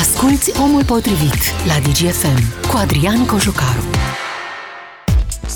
Asculți Omul Potrivit la DGFM cu Adrian Cojucaru.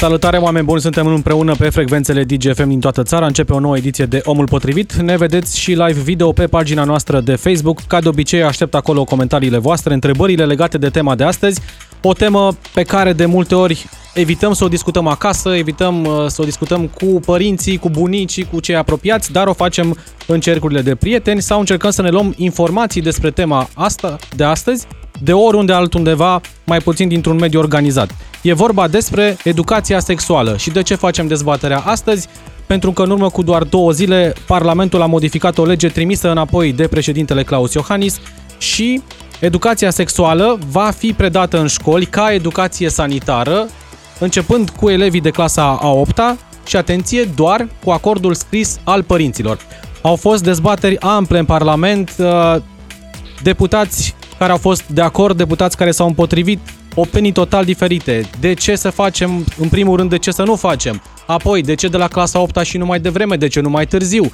Salutare oameni buni, suntem împreună pe frecvențele DGFM din toată țara. Începe o nouă ediție de Omul Potrivit. Ne vedeți și live video pe pagina noastră de Facebook. Ca de obicei, aștept acolo comentariile voastre, întrebările legate de tema de astăzi. O temă pe care de multe ori evităm să o discutăm acasă, evităm uh, să o discutăm cu părinții, cu bunicii, cu cei apropiați, dar o facem în cercurile de prieteni sau încercăm să ne luăm informații despre tema asta de astăzi de oriunde altundeva, mai puțin dintr-un mediu organizat. E vorba despre educația sexuală și de ce facem dezbaterea astăzi? Pentru că în urmă cu doar două zile, Parlamentul a modificat o lege trimisă înapoi de președintele Claus Iohannis și educația sexuală va fi predată în școli ca educație sanitară, începând cu elevii de clasa a 8-a și, atenție, doar cu acordul scris al părinților. Au fost dezbateri ample în Parlament, uh, deputați care au fost de acord, deputați care s-au împotrivit, opinii total diferite. De ce să facem, în primul rând, de ce să nu facem? Apoi, de ce de la clasa 8 și nu mai devreme, de ce nu mai târziu?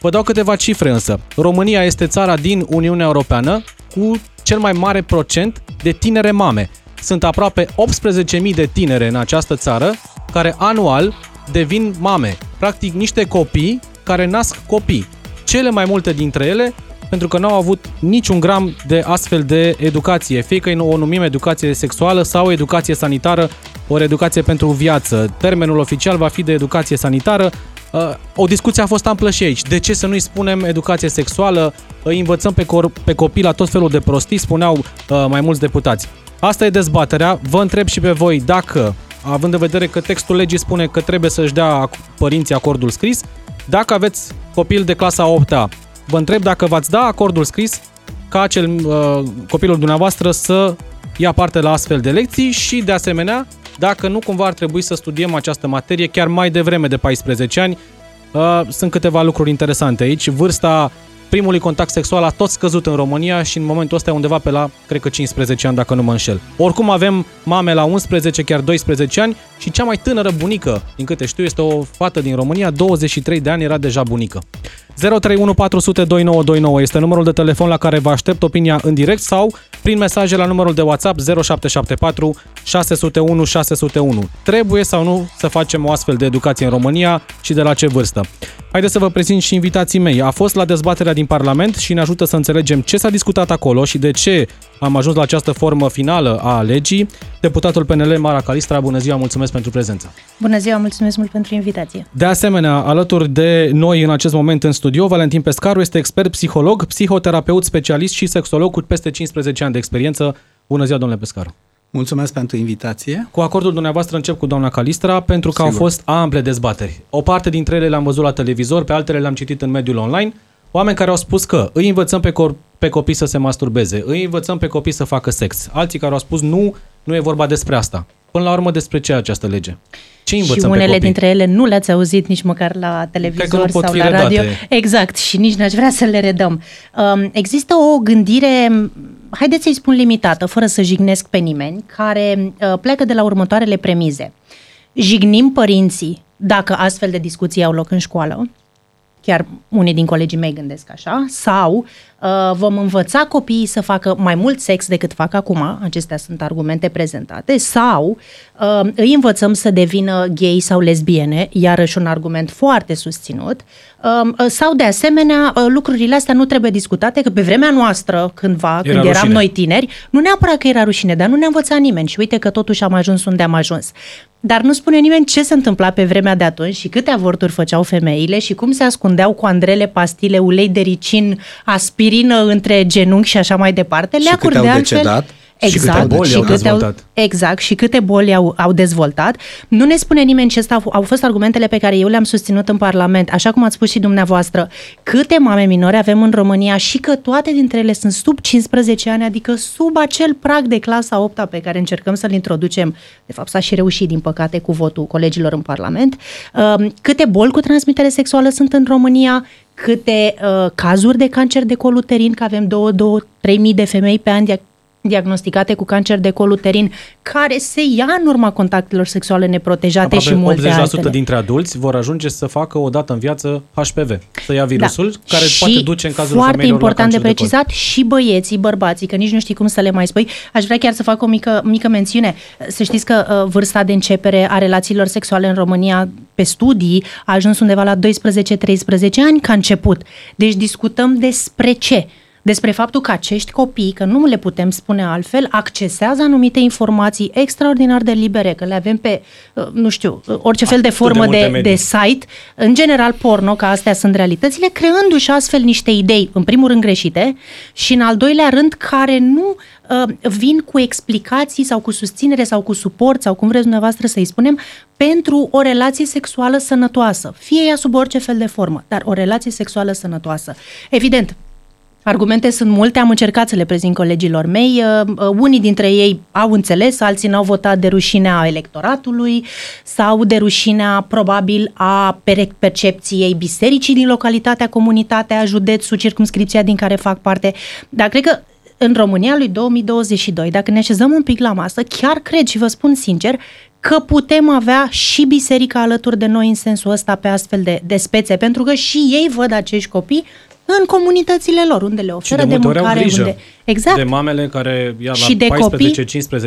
Vă dau câteva cifre însă. România este țara din Uniunea Europeană cu cel mai mare procent de tinere mame. Sunt aproape 18.000 de tinere în această țară care anual devin mame. Practic niște copii care nasc copii. Cele mai multe dintre ele pentru că nu au avut niciun gram de astfel de educație, fie că o numim educație sexuală sau educație sanitară, ori educație pentru viață. Termenul oficial va fi de educație sanitară. Uh, o discuție a fost amplă și aici. De ce să nu-i spunem educație sexuală? Îi învățăm pe, cor- pe copii la tot felul de prostii, spuneau uh, mai mulți deputați. Asta e dezbaterea. Vă întreb și pe voi dacă, având în vedere că textul legii spune că trebuie să-și dea părinții acordul scris, dacă aveți copil de clasa 8 -a, vă întreb dacă v-ați da acordul scris ca acel uh, copilul dumneavoastră să ia parte la astfel de lecții și, de asemenea, dacă nu cumva ar trebui să studiem această materie chiar mai devreme de 14 ani. Uh, sunt câteva lucruri interesante aici. Vârsta primului contact sexual a tot scăzut în România și în momentul ăsta e undeva pe la, cred că 15 ani, dacă nu mă înșel. Oricum avem mame la 11, chiar 12 ani și cea mai tânără bunică, din câte știu, este o fată din România, 23 de ani, era deja bunică. 031 400 2929 este numărul de telefon la care vă aștept opinia în direct sau prin mesaje la numărul de WhatsApp 0774 601 601. Trebuie sau nu să facem o astfel de educație în România și de la ce vârstă? Haideți să vă prezint și invitații mei. A fost la dezbaterea din Parlament și ne ajută să înțelegem ce s-a discutat acolo și de ce am ajuns la această formă finală a legii. Deputatul PNL Mara Calistra, bună ziua, mulțumesc pentru prezență. Bună ziua, mulțumesc mult pentru invitație. De asemenea, alături de noi în acest moment în studio, Valentin Pescaru este expert psiholog, psihoterapeut specialist și sexolog cu peste 15 ani de experiență. Bună ziua, domnule Pescaru. Mulțumesc pentru invitație. Cu acordul dumneavoastră încep cu doamna Calistra, pentru că Sigur. au fost ample dezbateri. O parte dintre ele le-am văzut la televizor, pe altele le-am citit în mediul online. Oameni care au spus că îi învățăm pe, cor- pe copii să se masturbeze, îi învățăm pe copii să facă sex. Alții care au spus nu, nu e vorba despre asta. Până la urmă despre ce această lege? Ce învățăm și unele pe copii? dintre ele nu le-ați auzit nici măcar la televizor sau la radio. Redate. Exact, și nici n-aș vrea să le redăm. Um, există o gândire, haideți să-i spun limitată, fără să jignesc pe nimeni, care uh, pleacă de la următoarele premize. Jignim părinții dacă astfel de discuții au loc în școală, chiar unii din colegii mei gândesc așa, sau uh, vom învăța copiii să facă mai mult sex decât fac acum, acestea sunt argumente prezentate, sau uh, îi învățăm să devină gay sau lesbiene, iarăși un argument foarte susținut, uh, sau de asemenea uh, lucrurile astea nu trebuie discutate, că pe vremea noastră, cândva, Era când eram rușine. noi tineri, nu neapărat că era rușine, dar nu ne-a învățat nimeni și uite că totuși am ajuns unde am ajuns. Dar nu spune nimeni ce se întâmpla pe vremea de atunci și câte avorturi făceau femeile și cum se ascundeau cu andrele, pastile, ulei de ricin, aspirină între genunchi și așa mai departe. Și Leacuri câte de au altfel, decedat? Și câte Exact, boli au câte dezvoltat. exact, și câte boli au, au dezvoltat. Nu ne spune nimeni ce au, au fost argumentele pe care eu le-am susținut în Parlament, așa cum ați spus și dumneavoastră, câte mame minore avem în România și că toate dintre ele sunt sub 15 ani, adică sub acel prag de clasa 8 pe care încercăm să-l introducem. De fapt, s-a și reușit, din păcate, cu votul colegilor în Parlament. Um, Câte boli cu transmitere sexuală sunt în România, câte uh, cazuri de cancer de col uterin, că avem 2-3 mii de femei pe an dia- diagnosticate cu cancer de col uterin, care se ia în urma contactelor sexuale neprotejate Aproape și multe 80% altele. dintre adulți vor ajunge să facă o dată în viață HPV, să ia virusul, Da. care și poate duce în cazul foarte femeilor important la de cancer de col. precizat și băieții, bărbații, că nici nu știi cum să le mai spui. Aș vrea chiar să fac o mică, mică mențiune. Să știți că uh, vârsta de începere a relațiilor sexuale în România pe studii a ajuns undeva la 12-13 ani ca început. Deci discutăm despre ce? Despre faptul că acești copii, că nu le putem spune altfel, accesează anumite informații extraordinar de libere, că le avem pe, uh, nu știu, uh, orice fel de Atât de formă multe de, medii. de site, în general porno, că astea sunt realitățile, creându-și astfel niște idei, în primul rând greșite, și în al doilea rând care nu uh, vin cu explicații sau cu susținere sau cu suport sau cum vreți dumneavoastră să-i spunem, pentru o relație sexuală sănătoasă. Fie ea sub orice fel de formă, dar o relație sexuală sănătoasă. Evident, Argumente sunt multe, am încercat să le prezint colegilor mei. Uh, uh, unii dintre ei au înțeles, alții n-au votat de rușinea electoratului sau de rușinea probabil a per- percepției bisericii din localitatea, comunitatea, județul, circumscripția din care fac parte. Dar cred că în România lui 2022, dacă ne așezăm un pic la masă, chiar cred și vă spun sincer că putem avea și biserica alături de noi în sensul ăsta pe astfel de, de spețe, pentru că și ei văd acești copii în comunitățile lor, unde le Și oferă de de, multe ori au mâncare, grijă unde... Exact. de mamele care ia Și de la copii-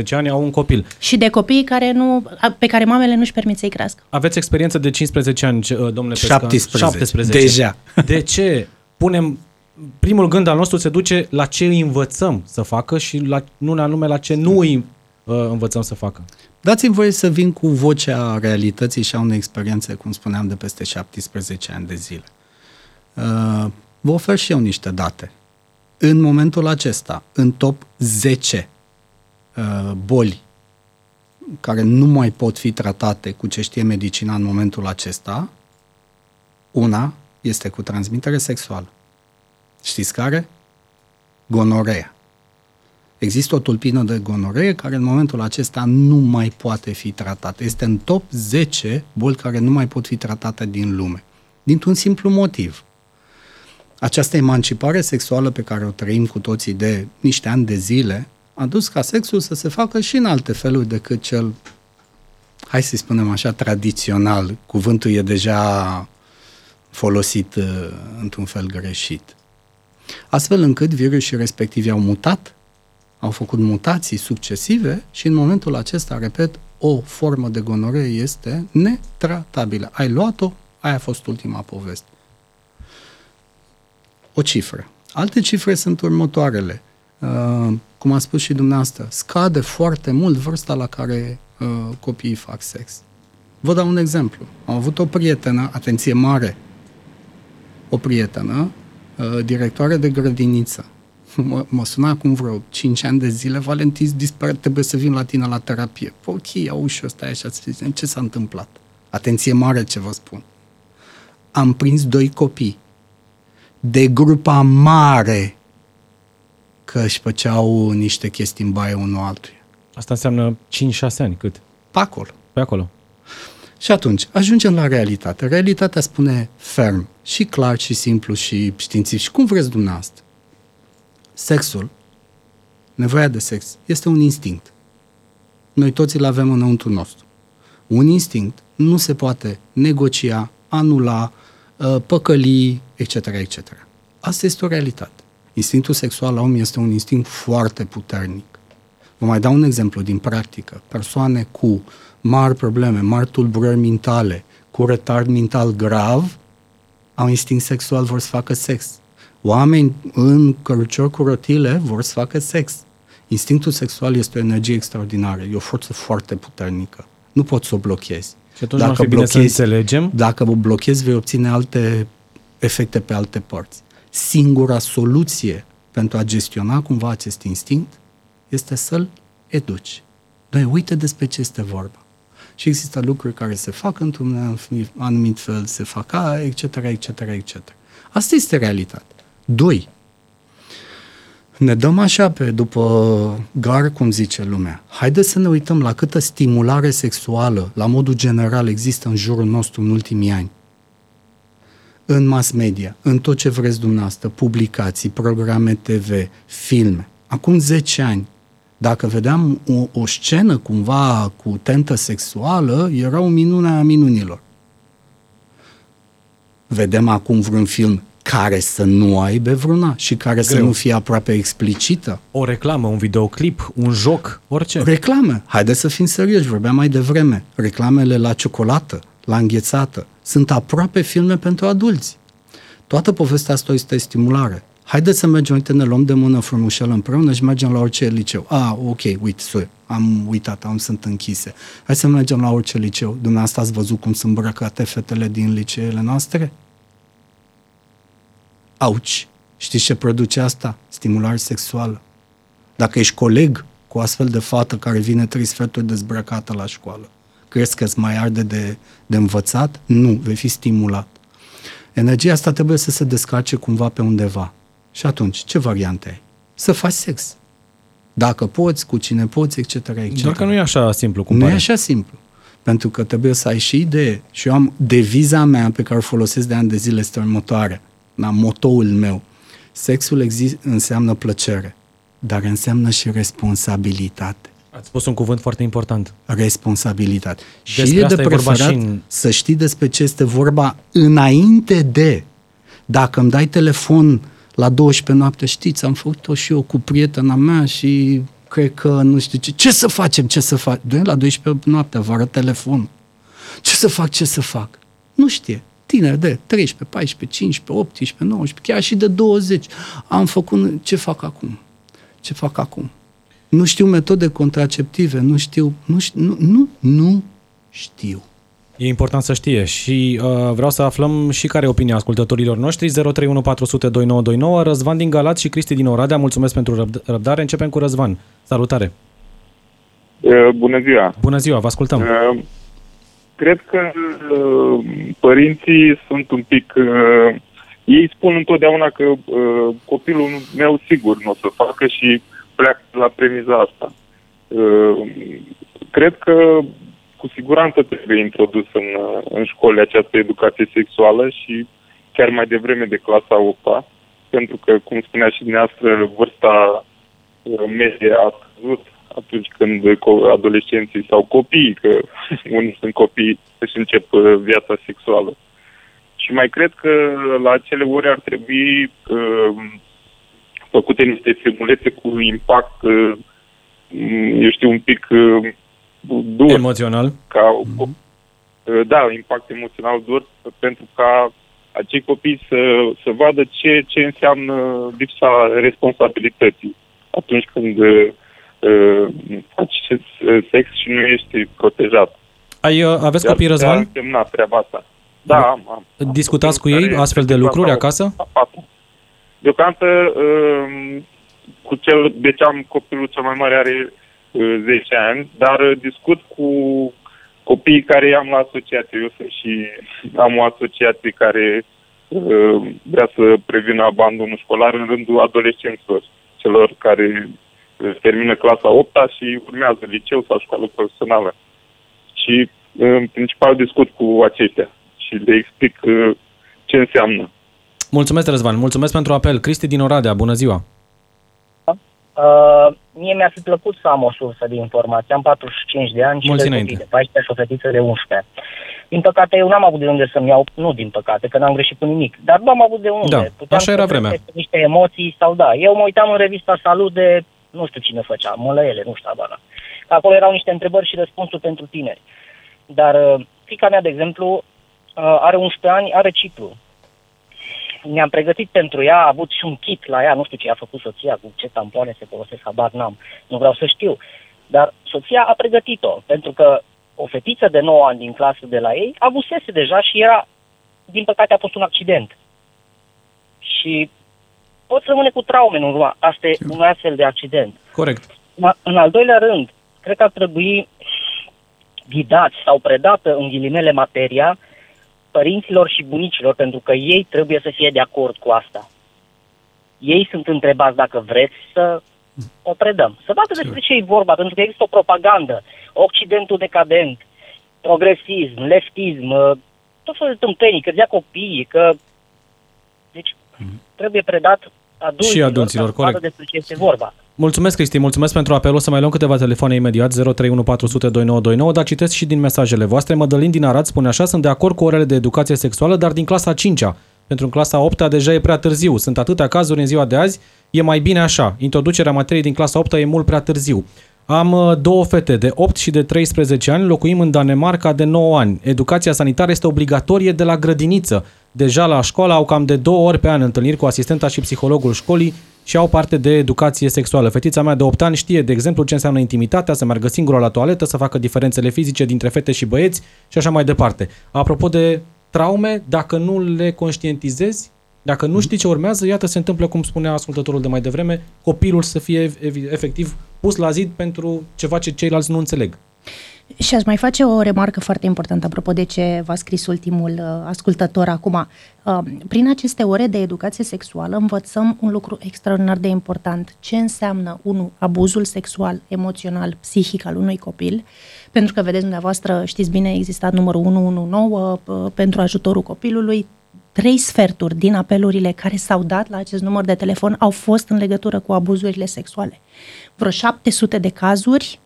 14-15 ani au un copil. și de copii care nu, a- pe care mamele nu-și permit să-i crească. Aveți experiență de 15 ani, ce- uh, domnule Pesca? 17. 17. Deja. De ce punem primul gând al nostru se duce la ce îi învățăm să facă și la, nu anume la ce nu îi uh, învățăm să facă. Dați-mi voie să vin cu vocea realității și a unei experiențe, cum spuneam, de peste 17 ani de zile. Uh, vă ofer și eu niște date. În momentul acesta, în top 10 uh, boli care nu mai pot fi tratate cu ce știe medicina în momentul acesta, una este cu transmitere sexuală. Știți care? Gonorea. Există o tulpină de gonoree care în momentul acesta nu mai poate fi tratată. Este în top 10 boli care nu mai pot fi tratate din lume. Dintr-un simplu motiv. Această emancipare sexuală pe care o trăim cu toții de niște ani de zile a dus ca sexul să se facă și în alte feluri decât cel, hai să spunem așa, tradițional. Cuvântul e deja folosit uh, într-un fel greșit. Astfel încât virusii respectivi au mutat, au făcut mutații succesive și în momentul acesta, repet, o formă de gonoree este netratabilă. Ai luat-o, aia a fost ultima poveste. O cifră. Alte cifre sunt următoarele. Uh, cum a spus și dumneavoastră, scade foarte mult vârsta la care uh, copiii fac sex. Vă dau un exemplu. Am avut o prietenă, atenție mare, o prietenă, uh, directoare de grădiniță. Mă, mă suna acum vreo 5 ani de zile, Valentin, disperat, trebuie să vin la tine la terapie. Păi, ok, au și ăsta așa, zice, ce s-a întâmplat? Atenție mare ce vă spun. Am prins doi copii de grupa mare că își făceau niște chestii în baie unul altuia. Asta înseamnă 5-6 ani, cât? Pe acolo. Pe acolo. Și atunci, ajungem la realitate. Realitatea spune ferm, și clar, și simplu, și științific, și cum vreți dumneavoastră. Sexul, nevoia de sex, este un instinct. Noi toți îl avem înăuntru nostru. Un instinct nu se poate negocia, anula, uh, păcăli, etc., etc. Asta este o realitate. Instinctul sexual la om este un instinct foarte puternic. Vă mai dau un exemplu din practică. Persoane cu mari probleme, mari tulburări mentale, cu retard mental grav, au instinct sexual, vor să facă sex. Oameni în cărucior cu rotile vor să facă sex. Instinctul sexual este o energie extraordinară, e o forță foarte puternică. Nu poți să o blochezi. Și atunci ar fi bine să înțelegem. Dacă o blochezi, vei obține alte efecte pe alte părți. Singura soluție pentru a gestiona cumva acest instinct este să-l educi. Doi, uite despre ce este vorba. Și există lucruri care se fac într-un anumit fel, se fac a, etc., etc., etc. Asta este realitatea. Doi, ne dăm așa pe după gar, cum zice lumea. Haideți să ne uităm la câtă stimulare sexuală, la modul general, există în jurul nostru în ultimii ani. În mass media, în tot ce vreți dumneavoastră, publicații, programe TV, filme. Acum 10 ani, Dacă vedeam o, o scenă cumva cu tentă sexuală, era o minune a minunilor. Vedem acum vreun film care să nu aibă vreuna și care Greu. să nu fie aproape explicită. O reclamă, un videoclip, un joc, orice. Reclame. Haideți să fim serioși, vorbeam mai devreme. Reclamele la ciocolată, la înghețată, sunt aproape filme pentru adulți. Toată povestea asta este stimulare. Haideți să mergem, uite, ne luăm de mână frumușel împreună și mergem la orice liceu. Ah, ok, uite, sorry, am uitat, am sunt închise. Hai să mergem la orice liceu. Dumneavoastră ați văzut cum sunt îmbrăcate fetele din liceele noastre? Auci! Știți ce produce asta? Stimulare sexuală. Dacă ești coleg cu astfel de fată care vine trei sferturi dezbrăcată la școală, crezi că îți mai arde de, de învățat? Nu, vei fi stimulat. Energia asta trebuie să se descarce cumva pe undeva. Și atunci, ce variante ai? Să faci sex. Dacă poți, cu cine poți, etc. etc. Doar că nu e așa simplu cum Nu pare. e așa simplu. Pentru că trebuie să ai și idee. Și eu am deviza mea pe care o folosesc de ani de zile este următoare. La motoul meu. Sexul exist, înseamnă plăcere, dar înseamnă și responsabilitate. Ați spus un cuvânt foarte important. Responsabilitate. Despre și e de asta e vorba preferat și în- să știi despre ce este vorba înainte de. Dacă îmi dai telefon la 12 noapte, știți, am făcut-o și eu cu prietena mea și cred că nu știu ce. Ce să facem, ce să fac? Doi la 12 noapte, vă arăt telefon. Ce să fac, ce să fac? Nu știe. Tineri de 13, 14, 15, 18, 19, chiar și de 20. Am făcut, ce fac acum? Ce fac acum? Nu știu metode contraceptive, nu știu, nu știu, nu, nu, nu știu. E important să știe și uh, vreau să aflăm și care e opinia ascultătorilor noștri. 031 400 2929, Răzvan din Galați și Cristi din Oradea. Mulțumesc pentru răbd- răbdare. Începem cu Răzvan. Salutare! Uh, Bună ziua! Bună ziua, vă ascultăm. Uh, Cred că uh, părinții sunt un pic... uh, Ei spun întotdeauna că uh, copilul meu sigur nu o să facă și pleacă la premiza asta. Uh, Cred că cu siguranță trebuie introdus în, uh, în școli această educație sexuală și chiar mai devreme de clasa 8 pentru că, cum spunea și dumneavoastră, vârsta uh, medie a scăzut atunci când co- adolescenții sau copiii, că unii sunt copii, își încep uh, viața sexuală. Și mai cred că la acele ore ar trebui uh, făcute niște filmulețe cu impact, uh, m, eu știu, un pic uh, dur Emoțional. ca uh, da, impact emoțional dur pentru ca acei copii să, să vadă ce, ce înseamnă lipsa responsabilității atunci când uh, uh, faci sex și nu ești protejat. Ai, uh, aveți De copii, ar putea Răzvan? însemna treaba asta. Da, am, am. am Discutați cu copii ei care astfel de sunt lucruri la- acasă? la patru. Deocamdată, um, cu cel, deci am copilul cel mai mare are uh, 10 ani, dar uh, discut cu copiii care am la asociație. Eu sunt și am o asociație care uh, vrea să prevină abandonul școlar în rândul adolescenților, celor care uh, termină clasa 8 și urmează liceu sau școală profesională. Și uh, în principal discut cu aceștia și le explic uh, ce înseamnă. Mulțumesc, Răzvan. Mulțumesc pentru apel. Cristi din Oradea, bună ziua! Uh, mie mi-ar fi plăcut să am o sursă de informație. Am 45 de ani și Mulți doi înainte. copii de 14 și o fetiță de 11. Din păcate, eu n-am avut de unde să-mi iau, nu din păcate, că n-am greșit cu nimic, dar nu am avut de unde. Da, Puteam așa era să vremea. găsesc Niște emoții sau da. Eu mă uitam în revista Salut de, nu știu cine făcea, mălăele, nu știu abana. Acolo erau niște întrebări și răspunsuri pentru tineri. Dar uh, fica mea, de exemplu, uh, are 11 ani, are ciclu ne-am pregătit pentru ea, a avut și un kit la ea, nu știu ce a făcut soția, cu ce tampoane se folosesc, habar n-am, nu vreau să știu. Dar soția a pregătit-o, pentru că o fetiță de 9 ani din clasă de la ei avusese deja și era, din păcate a fost un accident. Și poți rămâne cu traume în urma asta e un astfel de accident. Corect. Ma- În al doilea rând, cred că ar trebui ghidați sau predată în ghilimele materia părinților și bunicilor, pentru că ei trebuie să fie de acord cu asta. Ei sunt întrebați dacă vreți să o predăm. Să vadă despre ce e vorba, pentru că există o propagandă. Occidentul decadent, progresism, leftism, uh, tot felul de tâmpenii, că dea copiii, că... Deci trebuie predat adulților, Și adulților, să vadă corect. despre ce este vorba. Mulțumesc, Cristi, mulțumesc pentru apel. O să mai luăm câteva telefoane imediat, 031 dar citesc și din mesajele voastre. Mădălin din Arad spune așa, sunt de acord cu orele de educație sexuală, dar din clasa 5-a. Pentru în clasa 8 deja e prea târziu. Sunt atâtea cazuri în ziua de azi, e mai bine așa. Introducerea materiei din clasa 8 e mult prea târziu. Am uh, două fete de 8 și de 13 ani, locuim în Danemarca de 9 ani. Educația sanitară este obligatorie de la grădiniță. Deja la școală au cam de două ori pe an întâlniri cu asistenta și psihologul școlii și au parte de educație sexuală. Fetița mea de 8 ani știe, de exemplu, ce înseamnă intimitatea, să meargă singură la toaletă, să facă diferențele fizice dintre fete și băieți și așa mai departe. Apropo de traume, dacă nu le conștientizezi, dacă nu știi ce urmează, iată se întâmplă, cum spunea ascultătorul de mai devreme, copilul să fie efectiv pus la zid pentru ceva ce ceilalți nu înțeleg. Și aș mai face o remarcă foarte importantă apropo de ce v-a scris ultimul uh, ascultător acum. Uh, prin aceste ore de educație sexuală învățăm un lucru extraordinar de important. Ce înseamnă, unu, abuzul sexual, emoțional, psihic al unui copil, pentru că, vedeți dumneavoastră, știți bine, a existat numărul 119 uh, pentru ajutorul copilului, trei sferturi din apelurile care s-au dat la acest număr de telefon au fost în legătură cu abuzurile sexuale. Vreo 700 de cazuri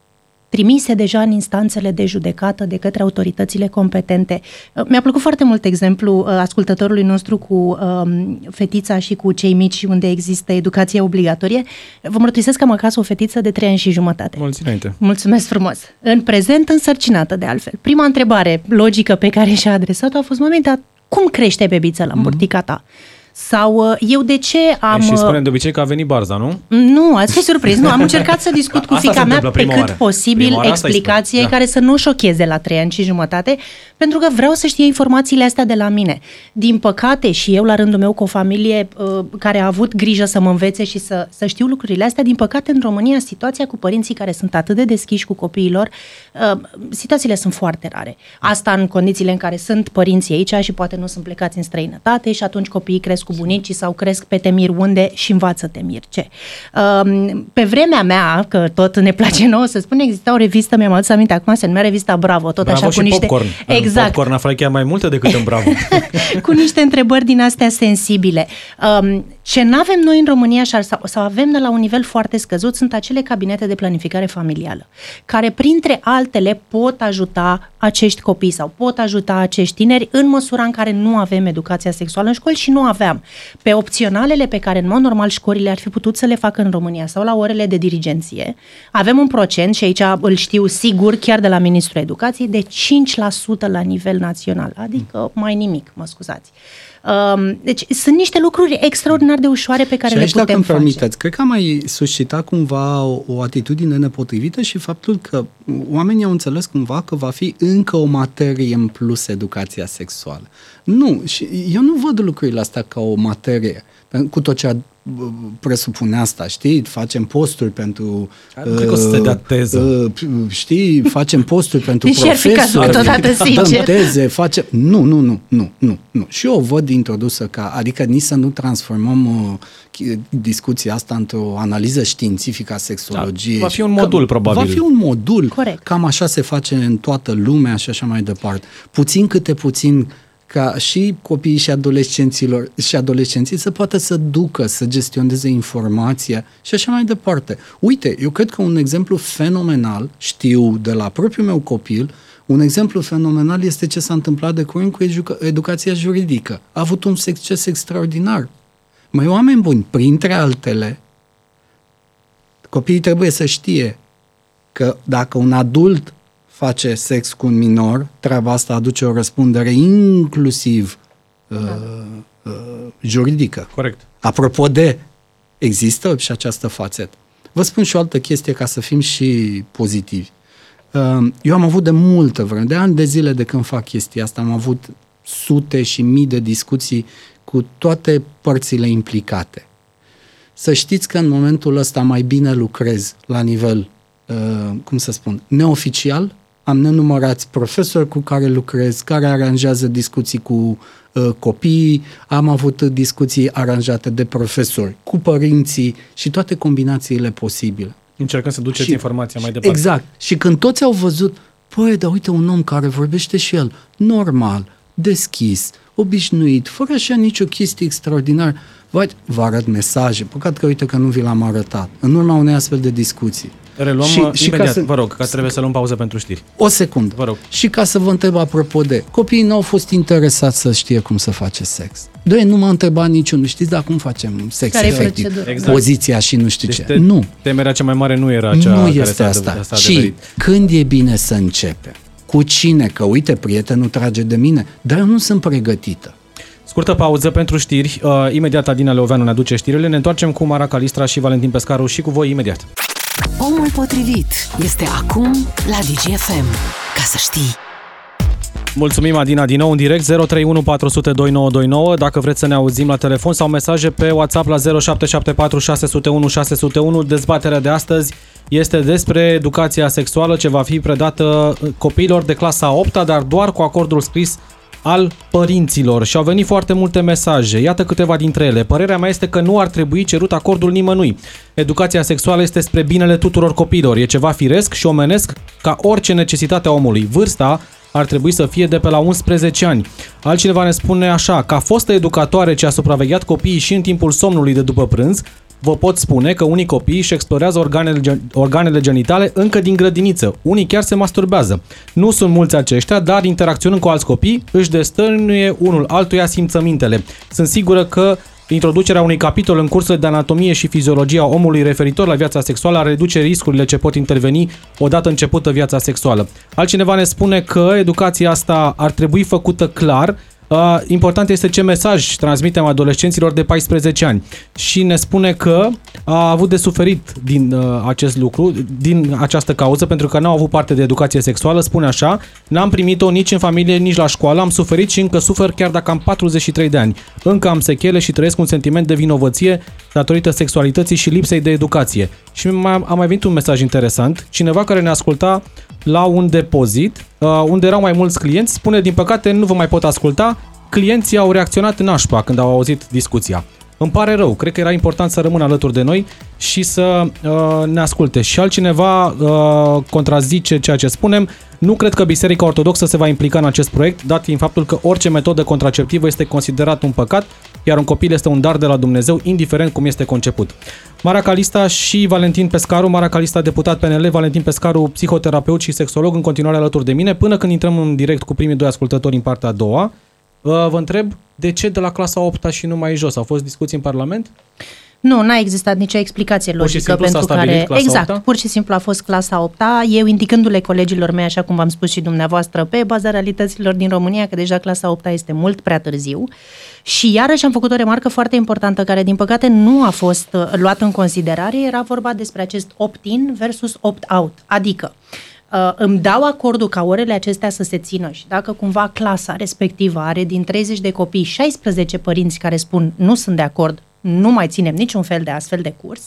trimise deja în instanțele de judecată de către autoritățile competente. Uh, mi-a plăcut foarte mult exemplu uh, ascultătorului nostru cu um, fetița și cu cei mici unde există educație obligatorie. Vă mărturisesc că am acasă o fetiță de 3 ani și jumătate. Mulți înainte. Mulțumesc frumos. În prezent însărcinată de altfel. Prima întrebare logică pe care și-a adresat-o a fost, mami, dar cum crește bebița la burtica ta? Sau uh, eu de ce am... Și spunem de obicei că a venit Barza, nu? Nu, ați fi surprins. Nu, am încercat să discut cu fica mea pe cât oară. posibil explicație da. care să nu șocheze la trei ani și jumătate, pentru că vreau să știe informațiile astea de la mine. Din păcate și eu la rândul meu cu o familie uh, care a avut grijă să mă învețe și să, să știu lucrurile astea, din păcate în România situația cu părinții care sunt atât de deschiși cu copiilor, uh, situațiile sunt foarte rare. Asta în condițiile în care sunt părinții aici și poate nu sunt plecați în străinătate și atunci copiii cresc cu bunicii sau cresc pe temir unde și învață temir ce. Um, pe vremea mea, că tot ne place nouă să spun, exista o revistă, mi-am adus aminte acum, se numea revista Bravo, tot Bravo așa cu niște... popcorn. Exact. Popcorn aflai chiar mai multe decât în Bravo. cu niște întrebări din astea sensibile. Um, ce nu avem noi în România sau, sau avem de la un nivel foarte scăzut sunt acele cabinete de planificare familială, care printre altele pot ajuta acești copii sau pot ajuta acești tineri în măsura în care nu avem educația sexuală în școli și nu aveam. Pe opționalele pe care în mod normal școlile ar fi putut să le facă în România sau la orele de dirigenție, avem un procent și aici îl știu sigur chiar de la Ministrul Educației de 5% la nivel național, adică mai nimic, mă scuzați. Um, deci sunt niște lucruri extraordinar de ușoare pe care și le putem dacă face. permiteți, cred că am mai suscitat cumva o, o atitudine nepotrivită și faptul că oamenii au înțeles cumva că va fi încă o materie în plus educația sexuală. Nu, și eu nu văd lucrurile astea ca o materie cu tot ce presupune asta, știi? Facem posturi pentru... Nu uh, cred că o să te dea teză. Uh, știi? Facem posturi pentru deci profesori. totodată Dăm teze, facem... Nu, nu, nu, nu, nu, nu. Și eu o văd introdusă ca... Adică nici să nu transformăm uh, discuția asta într-o analiză științifică a sexologiei. Da, va fi un modul, că, probabil. Va fi un modul. Corect. Cam așa se face în toată lumea și așa mai departe. Puțin câte puțin ca și copiii și adolescenților și adolescenții să poată să ducă, să gestioneze informația și așa mai departe. Uite, eu cred că un exemplu fenomenal, știu de la propriul meu copil, un exemplu fenomenal este ce s-a întâmplat de curând cu educa- educația juridică. A avut un succes extraordinar. Mai oameni buni, printre altele, copiii trebuie să știe că dacă un adult face sex cu un minor, treaba asta aduce o răspundere inclusiv uh, uh, juridică. Corect. Apropo de, există și această fațetă. Vă spun și o altă chestie ca să fim și pozitivi. Uh, eu am avut de multă vreme, de ani de zile de când fac chestia asta, am avut sute și mii de discuții cu toate părțile implicate. Să știți că în momentul ăsta mai bine lucrez la nivel, uh, cum să spun, neoficial, am nenumărați profesori cu care lucrez, care aranjează discuții cu uh, copiii, am avut discuții aranjate de profesori, cu părinții și toate combinațiile posibile. Încercăm să duceți și, informația mai departe. Exact. Și când toți au văzut, păi, dar uite un om care vorbește și el, normal, deschis, obișnuit, fără așa nicio chestie extraordinară, vă, vă arăt mesaje, păcat că uite că nu vi l-am arătat, în urma unei astfel de discuții. Reluăm și, și imediat, să, vă rog, că trebuie să luăm pauză pentru știri. O secundă. Vă rog. Și ca să vă întreb apropo de, copiii nu au fost interesați să știe cum să face sex. Doi, nu m-a întrebat niciunul, știți, dar cum facem sex Care efectiv? Exact. Poziția și nu știu Deci ce. te, nu, temerea cea mai mare nu era cea nu care este s-a asta. adev- s-a și adeverit. când e bine să începem? Cu cine? Că uite, prietenul trage de mine, dar eu nu sunt pregătită. Scurtă pauză pentru știri. Uh, imediat Adina Leoveanu ne aduce știrile. Ne întoarcem cu Mara Calistra și Valentin Pescaru și cu voi imediat. Omul potrivit este acum la DGFM. Ca să știi. Mulțumim, Adina, din nou în direct 031 400 2929. Dacă vreți să ne auzim la telefon sau mesaje pe WhatsApp la 0774 601 601. Dezbaterea de astăzi este despre educația sexuală ce va fi predată copiilor de clasa 8 dar doar cu acordul scris al părinților și au venit foarte multe mesaje. Iată câteva dintre ele. Părerea mea este că nu ar trebui cerut acordul nimănui. Educația sexuală este spre binele tuturor copiilor. E ceva firesc și omenesc ca orice necesitate a omului. Vârsta ar trebui să fie de pe la 11 ani. Altcineva ne spune așa, ca fostă educatoare ce a supravegheat copiii și în timpul somnului de după prânz, vă pot spune că unii copii își explorează organele, gen- organele genitale încă din grădiniță. Unii chiar se masturbează. Nu sunt mulți aceștia, dar interacționând cu alți copii, își destăinuie unul altuia simțămintele. Sunt sigură că Introducerea unui capitol în cursurile de anatomie și fiziologia omului referitor la viața sexuală ar reduce riscurile ce pot interveni odată începută viața sexuală. Altcineva ne spune că educația asta ar trebui făcută clar, Uh, important este ce mesaj transmitem adolescenților de 14 ani și ne spune că a avut de suferit din uh, acest lucru, din această cauză, pentru că n-au avut parte de educație sexuală, spune așa, n-am primit-o nici în familie, nici la școală, am suferit și încă sufer chiar dacă am 43 de ani. Încă am sechele și trăiesc un sentiment de vinovăție datorită sexualității și lipsei de educație. Și mai, a mai venit un mesaj interesant, cineva care ne asculta la un depozit, uh, unde erau mai mulți clienți, spune, din păcate, nu vă mai pot asculta, clienții au reacționat în așpa când au auzit discuția. Îmi pare rău, cred că era important să rămână alături de noi și să uh, ne asculte. Și altcineva uh, contrazice ceea ce spunem. Nu cred că Biserica Ortodoxă se va implica în acest proiect, dat fiind faptul că orice metodă contraceptivă este considerat un păcat, iar un copil este un dar de la Dumnezeu, indiferent cum este conceput. Mara Calista și Valentin Pescaru, Mara Calista deputat PNL, Valentin Pescaru psihoterapeut și sexolog în continuare alături de mine, până când intrăm în direct cu primii doi ascultători în partea a doua. Uh, Vă întreb, de ce de la clasa 8 și nu mai jos? Au fost discuții în Parlament? Nu, n-a existat nicio explicație și logică simplu s-a pentru stabilit care... clasa exact, opta? pur și simplu a fost clasa 8 eu indicându-le colegilor mei, așa cum v-am spus și dumneavoastră, pe baza realităților din România, că deja clasa 8 este mult prea târziu. Și iarăși am făcut o remarcă foarte importantă, care din păcate nu a fost uh, luată în considerare, era vorba despre acest opt-in versus opt-out, adică uh, îmi dau acordul ca orele acestea să se țină și dacă cumva clasa respectivă are din 30 de copii 16 părinți care spun nu sunt de acord, nu mai ținem niciun fel de astfel de curs,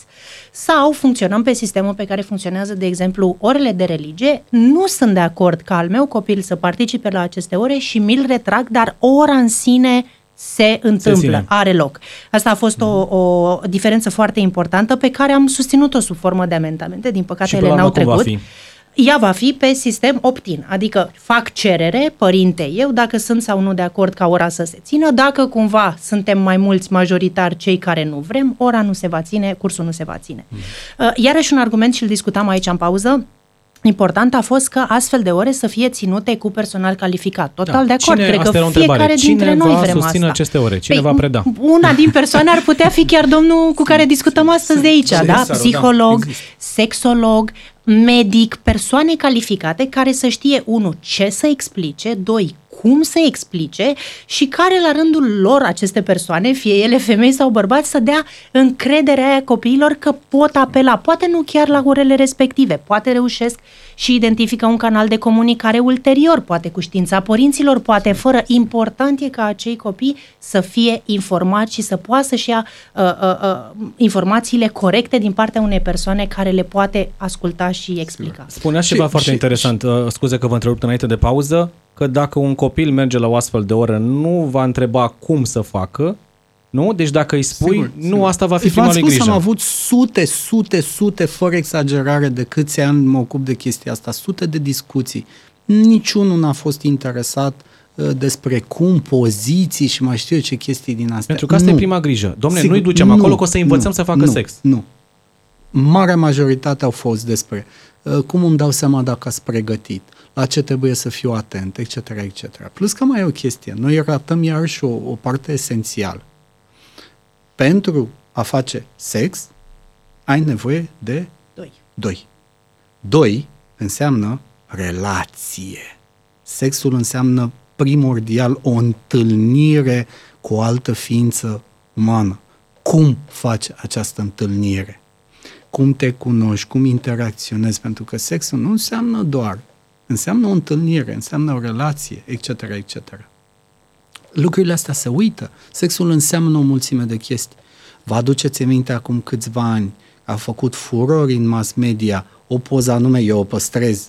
sau funcționăm pe sistemul pe care funcționează, de exemplu, orele de religie, nu sunt de acord ca al meu copil să participe la aceste ore și mi-l retrag, dar ora în sine se întâmplă, ține. are loc. Asta a fost o, o diferență foarte importantă pe care am susținut-o sub formă de amendamente. Din păcate, Și ele până la n-au urmă cum va trecut. Fi? Ea va fi pe sistem opt-in, adică fac cerere, părinte, eu, dacă sunt sau nu de acord ca ora să se țină, dacă cumva suntem mai mulți majoritar cei care nu vrem, ora nu se va ține, cursul nu se va ține. Uh, Iarăși un argument și îl discutam aici în pauză, Important a fost că astfel de ore să fie ținute cu personal calificat. Total Da. de acord. Cine- Cred asta că era o întrebare. fiecare Cine dintre noi va vrem susține asta. aceste ore? Cine va preda? Una din persoane ar putea fi chiar domnul cu care discutăm astăzi de aici, da? Cesarul, da, Psiholog, există. sexolog, medic, persoane calificate care să știe, unu, ce să explice, doi, cum să explice și care la rândul lor aceste persoane, fie ele femei sau bărbați, să dea încrederea aia copiilor că pot apela, poate nu chiar la orele respective, poate reușesc și identifică un canal de comunicare ulterior, poate cu știința părinților, poate fără. Important e ca acei copii să fie informați și să poată să-și ia uh, uh, uh, informațiile corecte din partea unei persoane care le poate asculta și explica. Spunea Și- ceva foarte și- interesant, uh, scuze că vă întrerup înainte de pauză, că dacă un copil merge la o astfel de oră, nu va întreba cum să facă, nu? Deci dacă îi spui, Sigur, nu, sigur. asta va fi V-am prima lui spus, grijă. am avut sute, sute, sute, fără exagerare, de câți ani mă ocup de chestia asta, sute de discuții. Niciunul n-a fost interesat uh, despre cum, poziții și mai știu eu ce chestii din astea. Pentru că asta nu. e prima grijă. Domne, Sigur, nu-i ducem nu, acolo că o să învățăm nu, să facă nu, sex. Nu. Marea majoritate au fost despre uh, cum îmi dau seama dacă ați pregătit, la ce trebuie să fiu atent, etc., etc. Plus că mai e o chestie. Noi ratăm iarăși o, o parte esențială. Pentru a face sex, ai nevoie de Doi. doi. Doi înseamnă relație. Sexul înseamnă primordial o întâlnire cu o altă ființă umană. Cum faci această întâlnire? Cum te cunoști, cum interacționezi, pentru că sexul nu înseamnă doar, înseamnă o întâlnire, înseamnă o relație, etc., etc. Lucrurile astea se uită. Sexul înseamnă o mulțime de chestii. Vă aduceți minte acum câțiva ani, a făcut furori în mass media, o poză anume, eu o păstrez,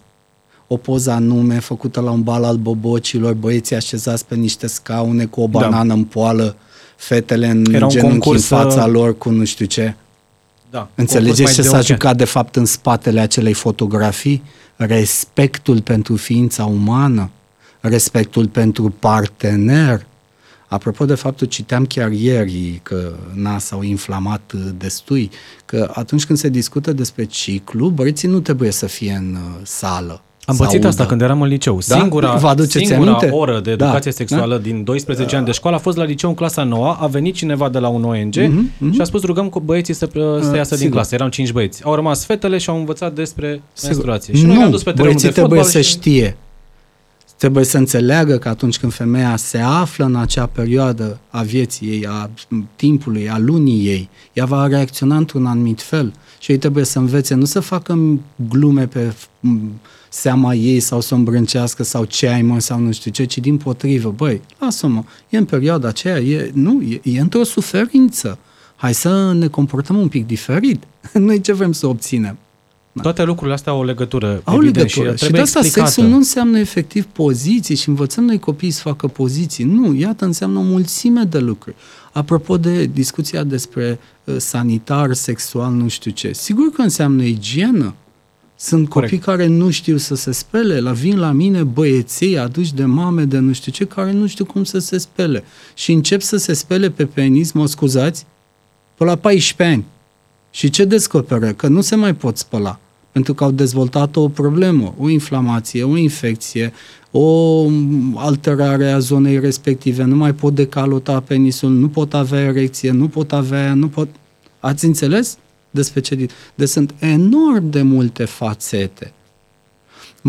o poză anume făcută la un bal al bobocilor, băieții așezați pe niște scaune cu o Da. banană în poală, fetele în Era un genunchi concurs, în fața uh, lor cu nu știu ce. Da. Înțelegeți Concurs ce mai s-a de orice. jucat de fapt în spatele acelei fotografii? Respectul pentru ființa umană, respectul pentru partener. Apropo de faptul, citeam chiar ieri că na, s-au inflamat uh, destui, că atunci când se discută despre ciclu, băieții nu trebuie să fie în uh, sală. Am să pățit asta audă. când eram în liceu. Da? Singura, Vă aduceți singura aminte? oră de educație Da. sexuală din 12 ani de școală a fost la liceu în clasa 9. A venit cineva de la un ONG Mhm, mhm. și a spus rugăm cu băieții să, să Ah, iasă din sigur. clasă. Eram 5 băieți. Au rămas fetele și au învățat despre Sigur. menstruație. Și noi nu, ne-am dus pe terenul de băieții trebuie fotbal să și... știe. Trebuie să înțeleagă că atunci când femeia se află în acea perioadă a vieții ei, a timpului, a lunii ei, ea va reacționa într-un anumit fel. Și ei trebuie să învețe, nu să facă glume pe m, seama ei sau să o îmbrâncească sau ce ai mă sau nu știu ce, ci din potrivă, băi, lasă-mă, e în perioada aceea, e, nu, e, e într-o suferință. Hai să ne comportăm un pic diferit. Noi ce vrem să obținem? Toate lucrurile astea au o legătură, Au evident, legătură. și Și, trebuie de asta explicată. sexul nu înseamnă efectiv poziții și învățăm noi copiii să facă poziții. Nu, iată, înseamnă o mulțime de lucruri. Apropo de discuția despre uh, sanitar, sexual, nu știu ce, sigur că înseamnă igienă. Sunt Corect. copii care nu știu să se spele, la vin la mine băieței aduși de mame de nu știu ce, care nu știu cum să se spele. Și încep să se spele pe penis, mă scuzați, pe la 14 ani. Și ce descoperă? Că nu se mai pot spăla. Pentru că au dezvoltat o problemă, o inflamație, o infecție, o alterare a zonei respective, nu mai pot decalota penisul, nu pot avea erecție, nu pot avea, nu pot... Ați înțeles despre ce... di- Deci sunt enorm de multe fațete.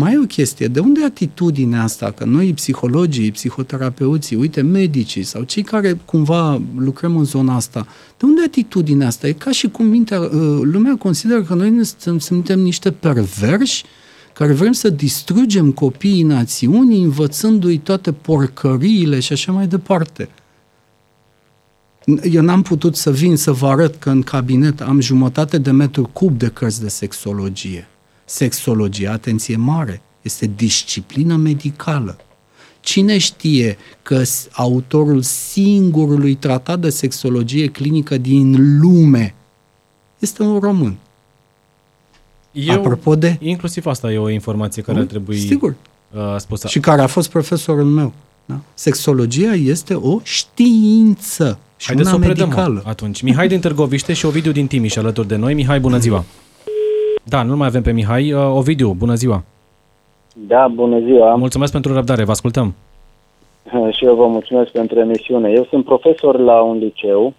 Mai e o chestie, de unde atitudinea asta? Că noi, psihologii, psihoterapeuții, uite, medicii sau cei care cumva lucrăm în zona asta, de unde atitudinea asta? E ca și cum mintea, uh, lumea consideră că noi ne suntem, suntem niște perverși care vrem să distrugem copiii națiunii învățându-i toate porcăriile și așa mai departe. Eu n-am putut să vin să vă arăt că în cabinet am jumătate de metru cub de cărți de sexologie. Sexologia, atenție mare, este disciplină medicală. Cine știe că s- autorul singurului tratat de sexologie clinică din lume este un român? Eu, Apropo de... Inclusiv asta e o informație care ar trebui Sigur. uh, spusă. Și care a fost profesorul meu. Da? Sexologia este o știință și Haideți să una o predăm medicală. atunci. Mihai din Târgoviște și Ovidiu din Timiș alături de noi. Mihai, bună ziua! Da, nu mai avem pe Mihai. Uh, Ovidiu, bună ziua! Da, bună ziua. Mulțumesc pentru răbdare, vă ascultăm. Și eu vă mulțumesc pentru emisiune. Eu sunt profesor la un liceu.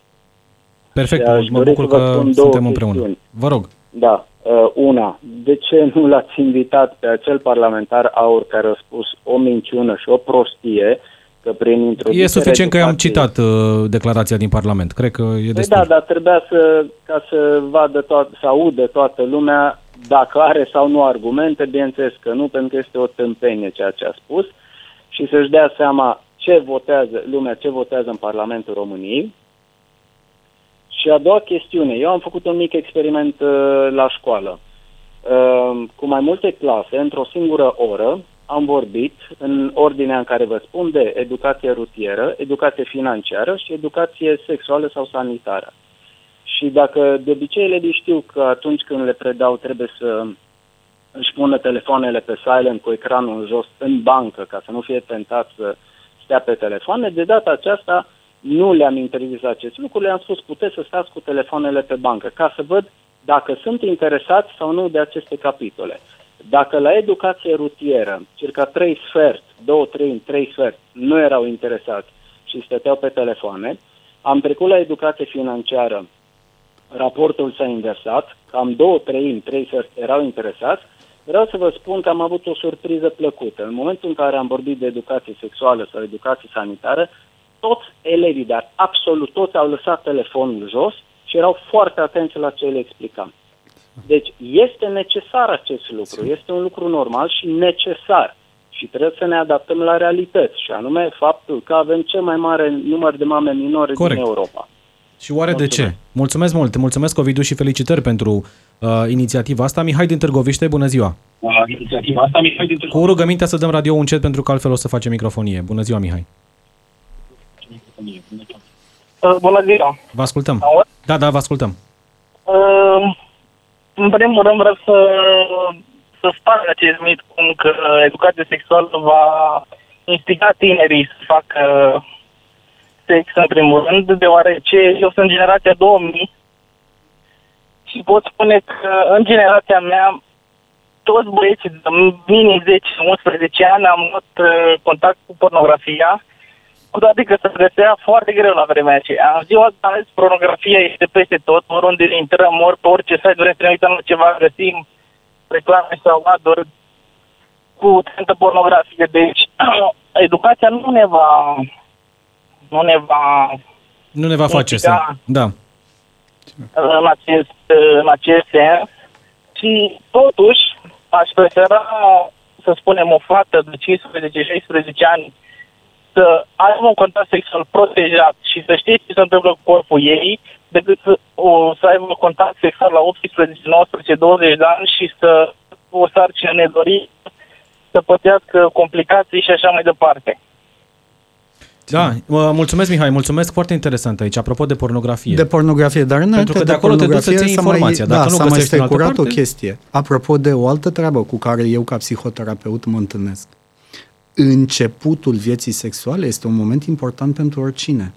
Perfect, Și aș mă dori bucur să vă că spun două suntem împreună. chestiuni. Vă rog. Da, uh, una. De ce nu l-ați invitat pe acel parlamentar aur care a spus o minciună și o prostie că prin introducerea E suficient că am educației- citat uh, declarația din Parlament. Cred că e Păi destul. da, dar trebuia să, ca să vadă toată, să audă toată lumea dacă are sau nu argumente, bineînțeles că nu, pentru că este o tâmpenie ceea ce a spus și să-și dea seama ce votează lumea, ce votează în Parlamentul României. Și a doua chestiune, eu am făcut un mic experiment uh, la școală. Uh, cu mai multe clase, într-o singură oră, am vorbit în ordinea în care vă spun de educație rutieră, educație financiară și educație sexuală sau sanitară. Și dacă de obicei elevii știu că atunci când le predau trebuie să își pună telefoanele pe silent cu ecranul în jos în bancă ca să nu fie tentat să stea pe telefoane. De data aceasta nu le-am interzis acest lucru, le-am spus puteți să stați cu telefoanele pe bancă, ca să văd dacă sunt interesați sau nu de aceste capitole. Dacă la educație rutieră, circa 3 sfert, 2 3 3 sfert, nu erau interesați și stăteau pe telefoane, am trecut la educație financiară, raportul s-a inversat, cam 2 3 3 sfert erau interesați, vreau să vă spun că am avut o surpriză plăcută. În momentul în care am vorbit de educație sexuală sau educație sanitară, toți elevii, dar absolut toți au lăsat telefonul jos și erau foarte atenți la ce le explicam. Deci este necesar acest lucru, este un lucru normal și necesar și trebuie să ne adaptăm la realități și anume faptul că avem cel mai mare număr de mame minore Corect. din Europa. Și oare Mulțumesc. de ce? Mulțumesc mult, mulțumesc Ovidiu și felicitări pentru uh, inițiativa asta. Mihai din Târgoviște, bună ziua! inițiativa asta, Mihai din Cu rugămintea să dăm radio încet pentru că altfel o să facem microfonie. Bună ziua, Mihai! Uh, Bună ziua! Vă ascultăm. Aud? Da, da, vă ascultăm. Uh, În primul rând vreau să, să sparg acest mit cum că educația sexuală va instiga tinerii să facă sex în primul rând, deoarece eu sunt generația 2000 și pot spune că în generația mea toți băieții de minim 10-11 ani am luat uh, contact cu pornografia cu toate că se găsea foarte greu la vremea aceea. În ziua asta azi, pornografia este peste tot, oriunde intrăm, ori pe orice site vrem să ne uităm la ceva, găsim reclame sau aduri cu tentă pornografie. Deci, educația nu ne va nu ne va Nu ne va face să... Instiga. Da. în acest, în acest sens și totuși aș prefera să spunem o fată de 15-16 ani să aibă un contact sexual protejat și să știe ce se întâmplă cu corpul ei decât să, o, să aibă un contact sexual la 18, 19, 20 de ani și să o sarcină nedorită, să pătească complicații și așa mai departe. Da, uh, mulțumesc Mihai, mulțumesc, foarte interesant aici, apropo de pornografie. De pornografie, dar înainte că de acolo te duci să-ți pornografie iei s-a mai- informația. Da, Dacă nu s-a mai găsești în altă strecurat o parte- chestie. Apropo de o altă treabă cu care eu ca psihoterapeut mă întâlnesc. Începutul vieții sexuale este un moment important pentru oricine.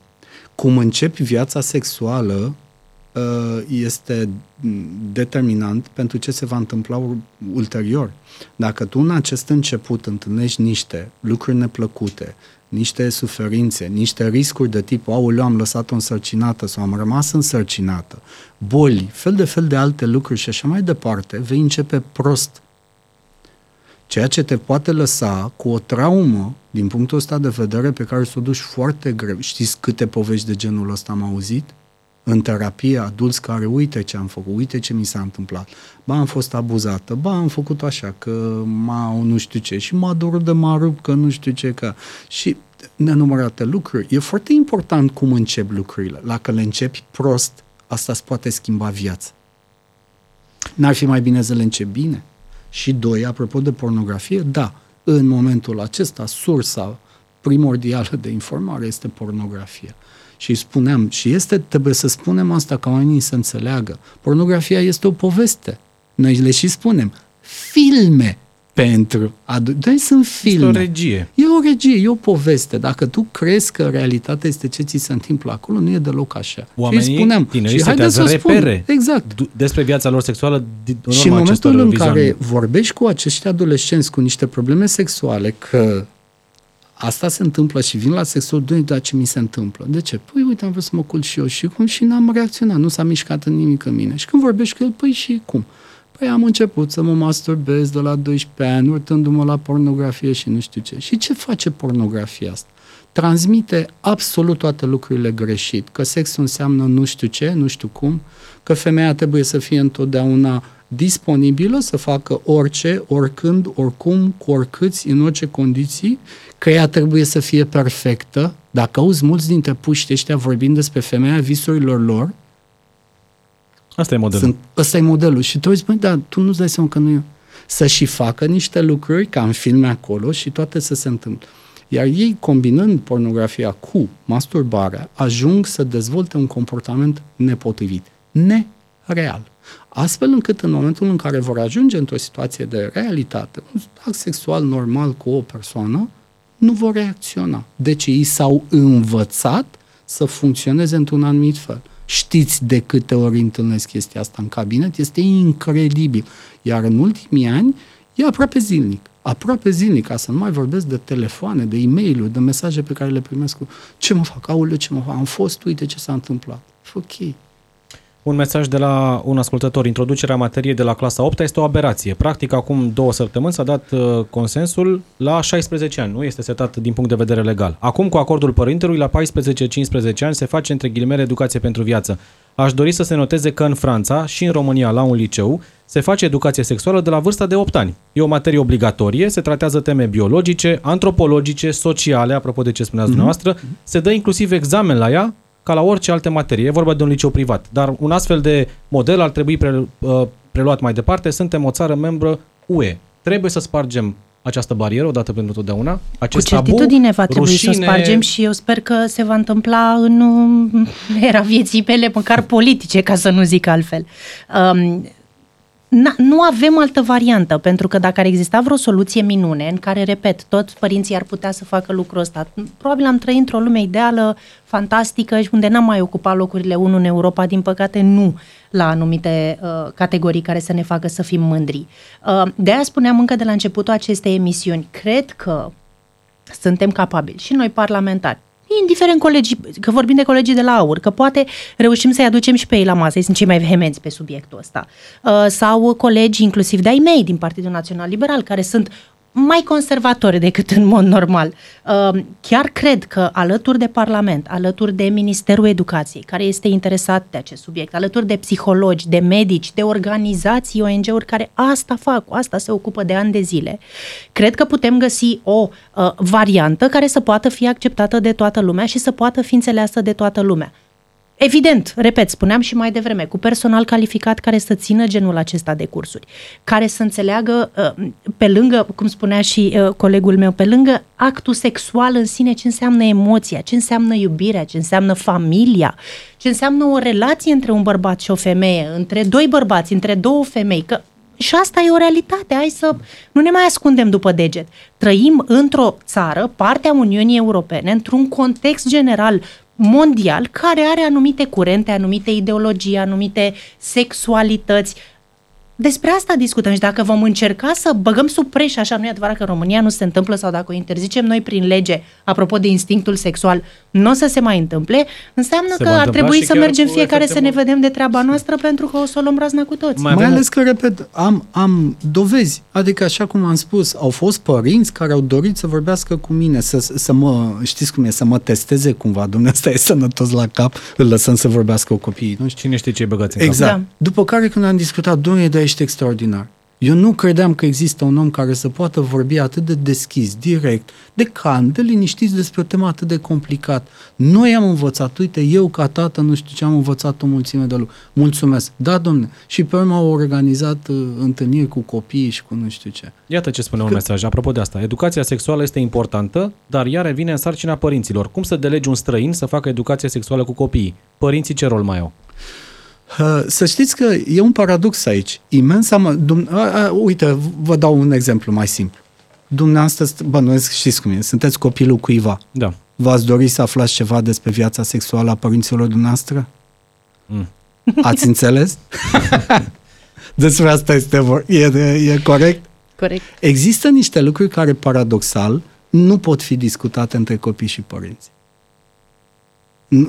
Cum începi viața sexuală uh, este determinant pentru ce se va întâmpla ur- ulterior. Dacă tu în acest început întâlnești niște lucruri neplăcute, niște suferințe, niște riscuri de tip, aoleu, am lăsat-o însărcinată sau am rămas însărcinată, boli, fel de fel de alte lucruri și așa mai departe, vei începe prost. Ceea ce te poate lăsa cu o traumă, din punctul ăsta de vedere, pe care să o duci foarte greu. Știți câte povești de genul ăsta am auzit? În terapie, adulți care, uite ce am făcut, uite ce mi s-a întâmplat. Ba, am fost abuzată, ba, am făcut așa, că m-au nu știu ce și m-a durut de m-a rupt, că nu știu ce, că... Și nenumărate lucruri. E foarte important cum încep lucrurile. Dacă le începi prost, asta îți poate schimba viața. N-ar fi mai bine să le începi bine? Și doi, apropo de pornografie, da, în momentul acesta, sursa primordială de informare este pornografia. Și spuneam, și este, trebuie să spunem asta ca oamenii să înțeleagă. Pornografia este o poveste. Noi le și spunem. Filme pentru adu- Doi sunt filme. Este o regie. E o regie, e o poveste. Dacă tu crezi că realitatea este ce ți se întâmplă acolo, nu e deloc așa. Oamenii, și îi spuneam, tinerii, și haideți setează să spun, repere exact. du- despre viața lor sexuală di- în Și în urma momentul acestor în vizuali. care vorbești cu acești adolescenți cu niște probleme sexuale, că asta se întâmplă și vin la sexul, doi, dar ce mi se întâmplă? De ce? Păi uite, am vrut să mă culc și eu și cum și n-am reacționat, nu s-a mișcat în nimic în mine. Și când vorbești cu el, păi și cum? Păi am început să mă masturbez de la 12 ani, urtându-mă la pornografie și nu știu ce. Și ce face pornografia asta? Transmite absolut toate lucrurile greșit. Că sexul înseamnă nu știu ce, nu știu cum, că femeia trebuie să fie întotdeauna disponibilă să facă orice, oricând, oricum, cu oricâți, în orice condiții, că ea trebuie să fie perfectă. Dacă auzi mulți dintre puști ăștia vorbind despre femeia visurilor lor, Asta e modelul. sunt, ăsta e modelul. Și tu zici, băi, dar tu nu-ți dai seama că nu e. Să și facă niște lucruri, ca în filme acolo, și toate să se întâmple. Iar ei, combinând pornografia cu masturbarea, ajung să dezvolte un comportament nepotrivit, nereal. Astfel încât în momentul în care vor ajunge într-o situație de realitate, un act sexual normal cu o persoană, nu vor reacționa. Deci ei s-au învățat să funcționeze într-un anumit fel. Știți de câte ori întâlnesc chestia asta în cabinet? Este incredibil. Iar în ultimii ani e aproape zilnic. Aproape zilnic, ca să nu mai vorbesc de telefoane, de e mail de mesaje pe care le primesc cu ce mă fac, aule, ce mă fac, am fost, uite ce s-a întâmplat. Ok. Un mesaj de la un ascultător. Introducerea materiei de la clasa 8 este o aberație. Practic, acum două săptămâni s-a dat uh, consensul la 16 ani. Nu este setat din punct de vedere legal. Acum, cu acordul părintelui, la 14-15 ani se face între ghilimele educație pentru viață. Aș dori să se noteze că în Franța și în România, la un liceu, se face educație sexuală de la vârsta de 8 ani. E o materie obligatorie, se tratează teme biologice, antropologice, sociale, apropo de ce spuneați mm-hmm. dumneavoastră, se dă inclusiv examen la ea, ca la orice alte materie. E vorba de un liceu privat. Dar un astfel de model ar trebui pre, uh, preluat mai departe. Suntem o țară membră UE. Trebuie să spargem această barieră odată pentru totdeauna. Acest Cu certitudine va trebui rușine... să o spargem și eu sper că se va întâmpla în era vieții mele, măcar politice, ca să nu zic altfel. Um, nu avem altă variantă, pentru că dacă ar exista vreo soluție minune în care, repet, toți părinții ar putea să facă lucrul ăsta, probabil am trăit într-o lume ideală, fantastică și unde n-am mai ocupat locurile 1 în Europa, din păcate nu la anumite uh, categorii care să ne facă să fim mândri. Uh, de aia spuneam încă de la începutul acestei emisiuni, cred că suntem capabili și noi parlamentari, indiferent colegii, că vorbim de colegii de la AUR, că poate reușim să-i aducem și pe ei la masă, ei sunt cei mai vehemenți pe subiectul ăsta. Uh, sau colegi inclusiv de-ai mei din Partidul Național Liberal, care sunt mai conservatori decât în mod normal. Uh, chiar cred că alături de Parlament, alături de Ministerul Educației, care este interesat de acest subiect, alături de psihologi, de medici, de organizații, ONG-uri care asta fac, cu asta se ocupă de ani de zile, cred că putem găsi o uh, variantă care să poată fi acceptată de toată lumea și să poată fi înțeleasă de toată lumea. Evident, repet, spuneam și mai devreme, cu personal calificat care să țină genul acesta de cursuri, care să înțeleagă, uh, pe lângă, cum spunea și uh, colegul meu, pe lângă actul sexual în sine, ce înseamnă emoția, ce înseamnă iubirea, ce înseamnă familia, ce înseamnă o relație între un bărbat și o femeie, între doi bărbați, între două femei, că și asta e o realitate, hai să nu ne mai ascundem după deget. Trăim într-o țară, partea Uniunii Europene, într-un context general mondial care are anumite curente, anumite ideologii, anumite sexualități, despre asta discutăm și dacă vom încerca să băgăm sub preș, așa nu e adevărat că în România nu se întâmplă sau dacă o interzicem noi prin lege, apropo de instinctul sexual, nu o să se mai întâmple, înseamnă se că ar trebui să mergem fiecare să ne vedem de treaba noastră pentru că o să o luăm razna cu toți. Mai, mai ales că, repet, am, am dovezi. Adică, așa cum am spus, au fost părinți care au dorit să vorbească cu mine, să, să mă, știți cum e, să mă testeze cumva. Dumnezeu e sănătos la cap, îl lăsăm să vorbească cu copiii. Nu știu. Cine știe ce băgați în Exact. Da. După care, când am discutat, domnule, de ești extraordinar. Eu nu credeam că există un om care să poată vorbi atât de deschis, direct, de calm, de liniștit despre o temă atât de complicat. Noi am învățat, uite, eu ca tată nu știu ce am învățat o mulțime de lucruri. Mulțumesc. Da, domne. Și pe urmă au organizat uh, întâlniri cu copiii și cu nu știu ce. Iată ce spune că... un mesaj. Apropo de asta, educația sexuală este importantă, dar ea revine în sarcina părinților. Cum să delegi un străin să facă educație sexuală cu copiii? Părinții ce rol mai au? Să știți că e un paradox aici. Imensa... Dum, a, a, uite, vă dau un exemplu mai simplu. Dumneavoastră, bănuiesc, știți cum e, sunteți copilul cuiva. Da. V-ați dori să aflați ceva despre viața sexuală a părinților dumneavoastră? Mm. Ați înțeles? despre asta este vor. E, e corect? Corect. Există niște lucruri care, paradoxal, nu pot fi discutate între copii și părinți.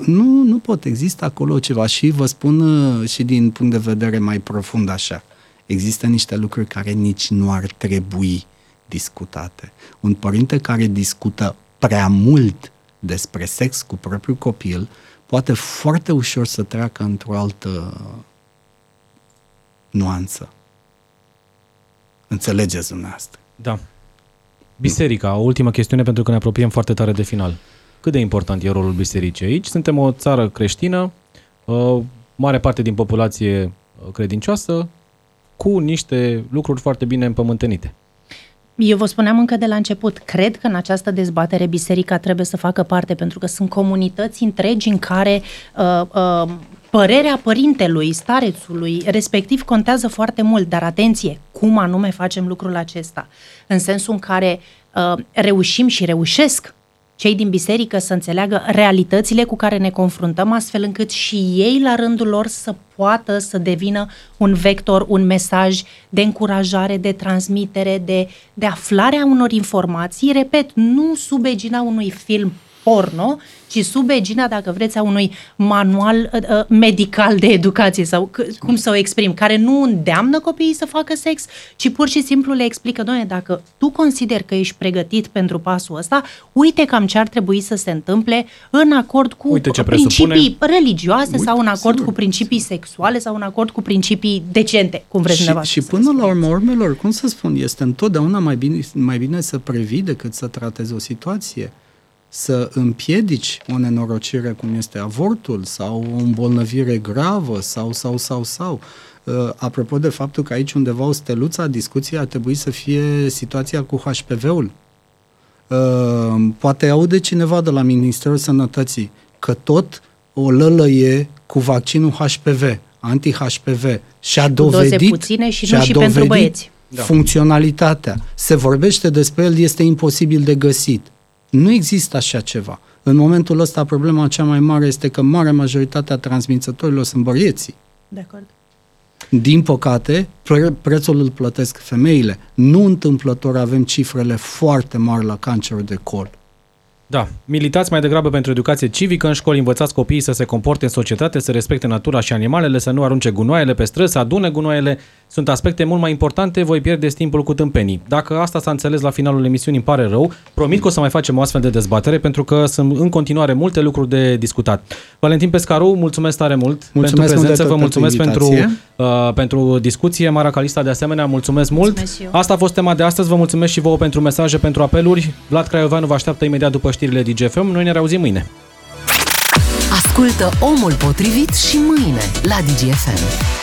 Nu, nu pot. Există acolo ceva și vă spun uh, și din punct de vedere mai profund așa. Există niște lucruri care nici nu ar trebui discutate. Un părinte care discută prea mult despre sex cu propriul copil poate foarte ușor să treacă într-o altă nuanță. Înțelegeți dumneavoastră. Da. Biserica, o ultimă chestiune pentru că ne apropiem foarte tare de final cât de important e rolul bisericii aici. Suntem o țară creștină, uh, mare parte din populație uh, credincioasă, cu niște lucruri foarte bine împământenite. Eu vă spuneam încă de la început, cred că în această dezbatere biserica trebuie să facă parte, pentru că sunt comunități întregi în care uh, uh, părerea părintelui, starețului, respectiv contează foarte mult, dar atenție, cum anume facem lucrul acesta. În sensul în care uh, reușim și reușesc cei din biserică să înțeleagă realitățile cu care ne confruntăm, astfel încât și ei, la rândul lor, să poată să devină un vector, un mesaj de încurajare, de transmitere, de, de aflare a unor informații, repet, nu sub egina unui film porno, ci sub egina, dacă vreți, a unui manual uh, uh medical de educație sau c- cum să o exprim, care nu îndeamnă copiii să facă sex, ci pur și simplu le explică, doamne, dacă tu consideri că ești pregătit pentru pasul ăsta, uite cam ce ar trebui să se întâmple în acord cu uite ce principii presupune. religioase Uite, sau în acord sigur. cu principii sexuale sau în acord cu principii decente, cum vreți Și, dumneavoastră și să până la spuneți. urmă urmelor, cum să spun, este întotdeauna mai bine, mai bine să previi decât să tratezi o situație. Să împiedici o nenorocire cum este avortul sau o îmbolnăvire gravă sau, sau, sau, sau. Uh, apropo de faptul că aici undeva o steluță a discuției ar trebui să fie situația cu HPV-ul. Uh, poate aude cineva de la Ministerul Sănătății că tot o lălăie cu vaccinul HPV, anti-HPV și a Și cu doze dovedit, puține și nu a și pentru dovedit băieți. Da. funcționalitatea. Se vorbește despre el, este imposibil de găsit. Nu există așa ceva. În momentul ăsta, problema cea mai mare este că marea majoritate a transmițătorilor sunt băieții. De acord. Din păcate, pre- prețul îl plătesc femeile. Nu întâmplător avem cifrele foarte mari la cancerul de col. Da, militați mai degrabă pentru educație civică în școli, învățați copiii să se comporte în societate, să respecte natura și animalele, să nu arunce gunoaiele pe străzi, să adune gunoaiele. Sunt aspecte mult mai importante, voi pierdeți timpul cu tâmpenii. Dacă asta s-a înțeles la finalul emisiunii, îmi pare rău. Promit că o să mai facem o astfel de dezbatere, pentru că sunt în continuare multe lucruri de discutat. Valentin Pescaru, mulțumesc tare mult Mulțumesc pentru mult de prezență, tot vă pentru mulțumesc pentru, invitație. uh, pentru discuție. Mara Calista, de asemenea, mulțumesc mult. Mulțumesc și eu. Asta a fost tema de astăzi. Vă mulțumesc și vouă pentru mesaje, pentru apeluri. Vlad Craioveanu vă așteaptă imediat după știrile DGFM. Noi ne reauzim mâine. Ascultă Omul Potrivit și mâine la DGFM.